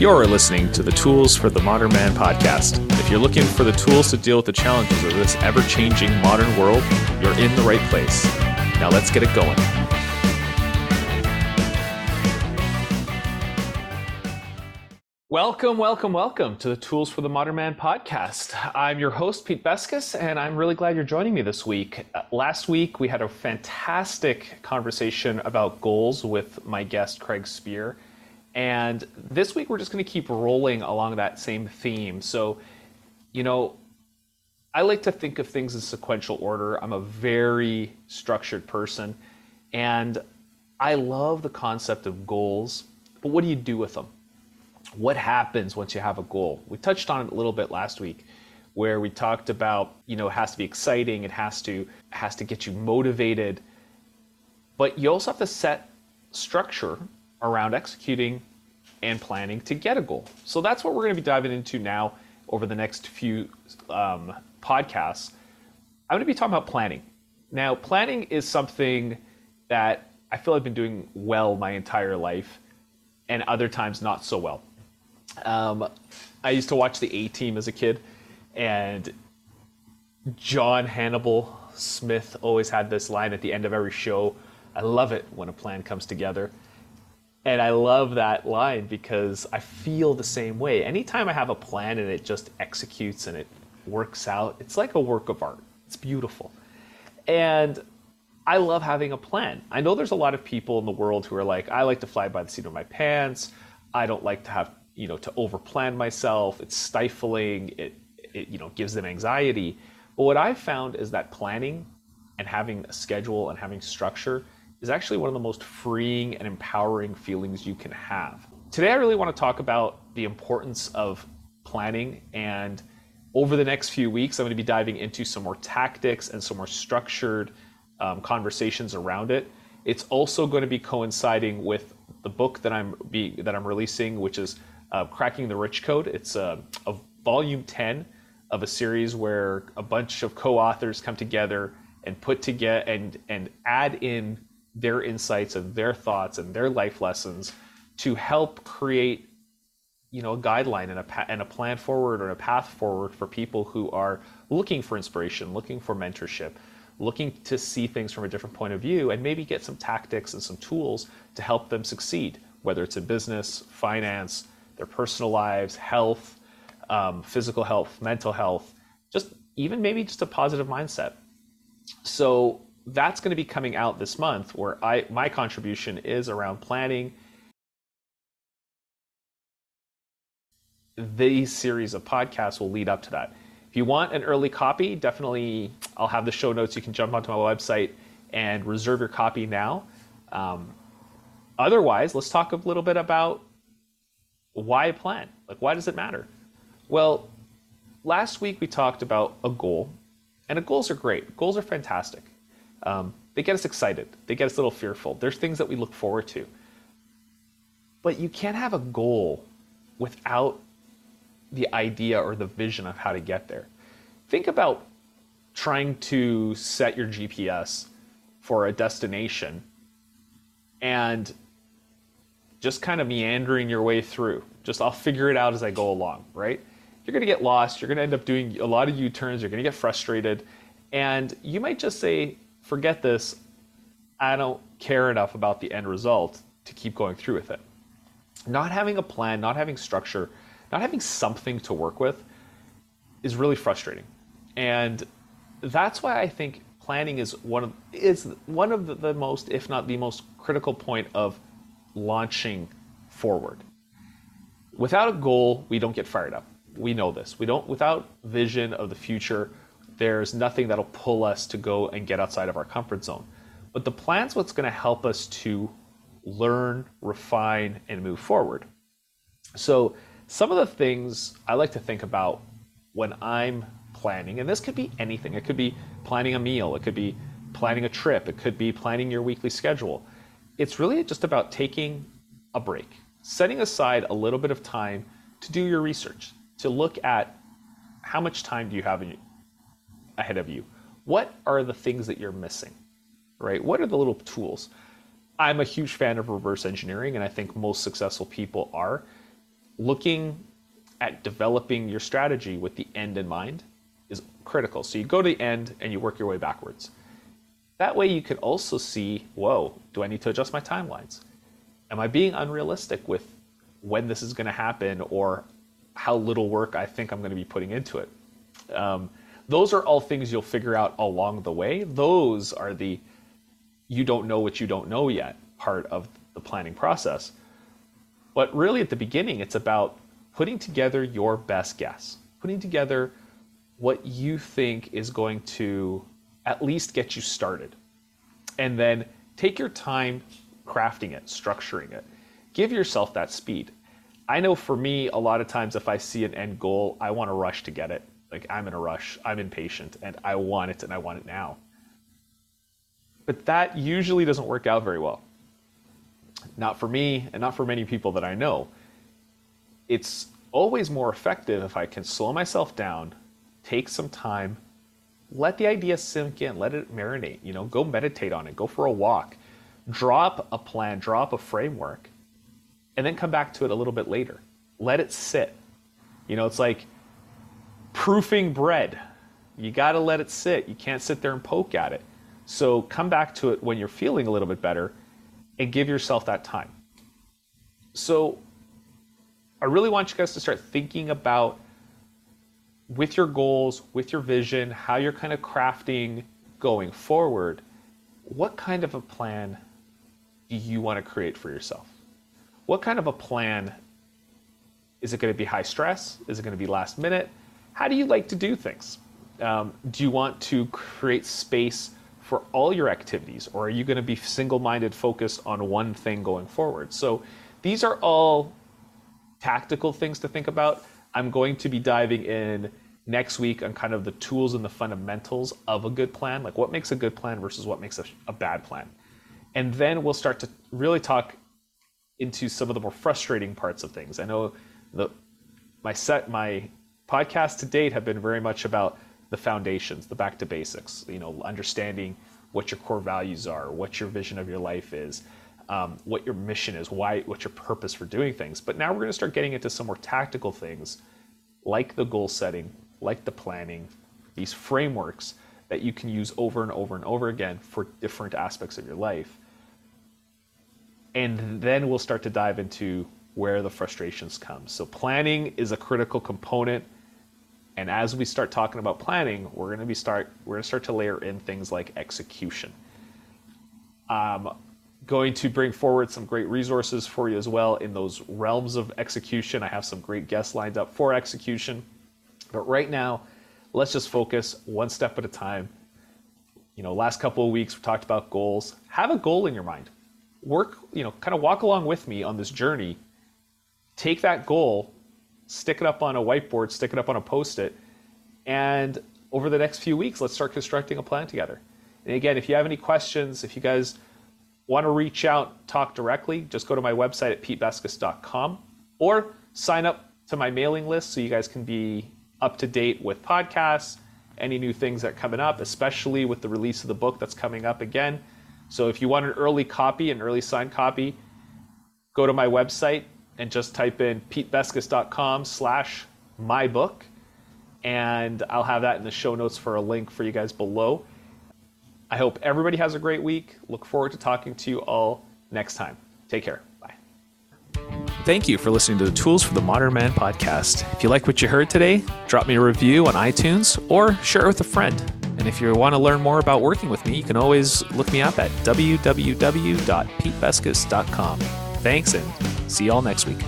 You're listening to the Tools for the Modern Man podcast. If you're looking for the tools to deal with the challenges of this ever changing modern world, you're in the right place. Now let's get it going. Welcome, welcome, welcome to the Tools for the Modern Man podcast. I'm your host, Pete Beskus, and I'm really glad you're joining me this week. Uh, last week, we had a fantastic conversation about goals with my guest, Craig Spear. And this week, we're just going to keep rolling along that same theme. So, you know, I like to think of things in sequential order. I'm a very structured person, and I love the concept of goals, but what do you do with them? What happens once you have a goal? We touched on it a little bit last week where we talked about, you know, it has to be exciting, it has to has to get you motivated. But you also have to set structure around executing and planning to get a goal. So that's what we're going to be diving into now over the next few um, podcasts. I'm going to be talking about planning. Now, planning is something that I feel I've been doing well my entire life, and other times not so well. Um, I used to watch the A Team as a kid, and John Hannibal Smith always had this line at the end of every show. I love it when a plan comes together. And I love that line because I feel the same way. Anytime I have a plan and it just executes and it works out, it's like a work of art. It's beautiful. And I love having a plan. I know there's a lot of people in the world who are like, I like to fly by the seat of my pants. I don't like to have, you know, to overplan myself. It's stifling. It, it you know, gives them anxiety. But what I've found is that planning and having a schedule and having structure is actually one of the most freeing and empowering feelings you can have. Today, I really want to talk about the importance of planning. And over the next few weeks, I'm going to be diving into some more tactics and some more structured um, conversations around it. It's also going to be coinciding with the book that I'm be, that I'm releasing, which is uh, Cracking the Rich Code. It's a, a volume 10 of a series where a bunch of co-authors come together and put together and and add in their insights and their thoughts and their life lessons to help create you know a guideline and a, and a plan forward or a path forward for people who are looking for inspiration looking for mentorship looking to see things from a different point of view and maybe get some tactics and some tools to help them succeed whether it's in business finance their personal lives health um, physical health mental health just even maybe just a positive mindset so that's going to be coming out this month where I my contribution is around planning these series of podcasts will lead up to that. If you want an early copy, definitely I'll have the show notes. You can jump onto my website and reserve your copy now. Um, otherwise, let's talk a little bit about why plan. Like, why does it matter? Well, last week we talked about a goal, and goals are great. Goals are fantastic. Um, they get us excited. They get us a little fearful. There's things that we look forward to. But you can't have a goal without the idea or the vision of how to get there. Think about trying to set your GPS for a destination and just kind of meandering your way through. Just I'll figure it out as I go along, right? You're going to get lost. You're going to end up doing a lot of U turns. You're going to get frustrated. And you might just say, forget this. I don't care enough about the end result to keep going through with it. Not having a plan, not having structure, not having something to work with is really frustrating. And that's why I think planning is one of is one of the, the most, if not the most critical point of launching forward. Without a goal, we don't get fired up. We know this. We don't without vision of the future, there's nothing that'll pull us to go and get outside of our comfort zone. But the plan's what's going to help us to learn, refine, and move forward. So, some of the things I like to think about when I'm planning, and this could be anything, it could be planning a meal, it could be planning a trip, it could be planning your weekly schedule. It's really just about taking a break, setting aside a little bit of time to do your research, to look at how much time do you have ahead of you. What are the things that you're missing? Right? What are the little tools? I'm a huge fan of reverse engineering, and I think most successful people are looking at developing your strategy with the end in mind is critical. So you go to the end and you work your way backwards. That way you can also see, whoa, do I need to adjust my timelines? Am I being unrealistic with when this is going to happen or how little work I think I'm going to be putting into it? Um, those are all things you'll figure out along the way. Those are the you don't know what you don't know yet part of the planning process. But really, at the beginning, it's about putting together your best guess, putting together what you think is going to at least get you started. And then take your time crafting it, structuring it. Give yourself that speed. I know for me, a lot of times if I see an end goal, I want to rush to get it. Like I'm in a rush, I'm impatient, and I want it and I want it now. But that usually doesn't work out very well. Not for me, and not for many people that I know. It's always more effective if I can slow myself down, take some time, let the idea sink in, let it marinate, you know, go meditate on it, go for a walk, drop a plan, drop a framework, and then come back to it a little bit later. Let it sit. You know, it's like proofing bread. You got to let it sit. You can't sit there and poke at it. So come back to it when you're feeling a little bit better and give yourself that time. So I really want you guys to start thinking about with your goals, with your vision, how you're kind of crafting going forward, what kind of a plan do you want to create for yourself? What kind of a plan is it going to be high stress? Is it going to be last minute? How do you like to do things? Um, do you want to create space for all your activities, or are you going to be single minded focused on one thing going forward? So these are all tactical things to think about. I'm going to be diving in next week on kind of the tools and the fundamentals of a good plan, like what makes a good plan versus what makes a, a bad plan. And then we'll start to really talk into some of the more frustrating parts of things. I know the my set my podcasts to date have been very much about the foundations, the back to basics, you know, understanding what your core values are, what your vision of your life is, um, what your mission is, why, what's your purpose for doing things. But now we're going to start getting into some more tactical things like the goal setting, like the planning, these frameworks that you can use over and over and over again for different aspects of your life. And then we'll start to dive into where the frustrations come. So planning is a critical component and as we start talking about planning, we're going to be start we're going to start to layer in things like execution. I'm going to bring forward some great resources for you as well in those realms of execution. I have some great guests lined up for execution. But right now, let's just focus one step at a time. You know, last couple of weeks we talked about goals. Have a goal in your mind. Work, you know, kind of walk along with me on this journey. Take that goal stick it up on a whiteboard, stick it up on a post it, and over the next few weeks, let's start constructing a plan together. And again, if you have any questions, if you guys want to reach out, talk directly, just go to my website at petebeskus.com or sign up to my mailing list so you guys can be up to date with podcasts, any new things that are coming up, especially with the release of the book that's coming up again. So if you want an early copy, an early signed copy, go to my website, and just type in petebeskus.com slash my book and I'll have that in the show notes for a link for you guys below. I hope everybody has a great week. Look forward to talking to you all next time. Take care. Bye. Thank you for listening to the Tools for the Modern Man podcast. If you like what you heard today, drop me a review on iTunes or share it with a friend. And if you want to learn more about working with me, you can always look me up at www.petebeskus.com. Thanks and See you all next week.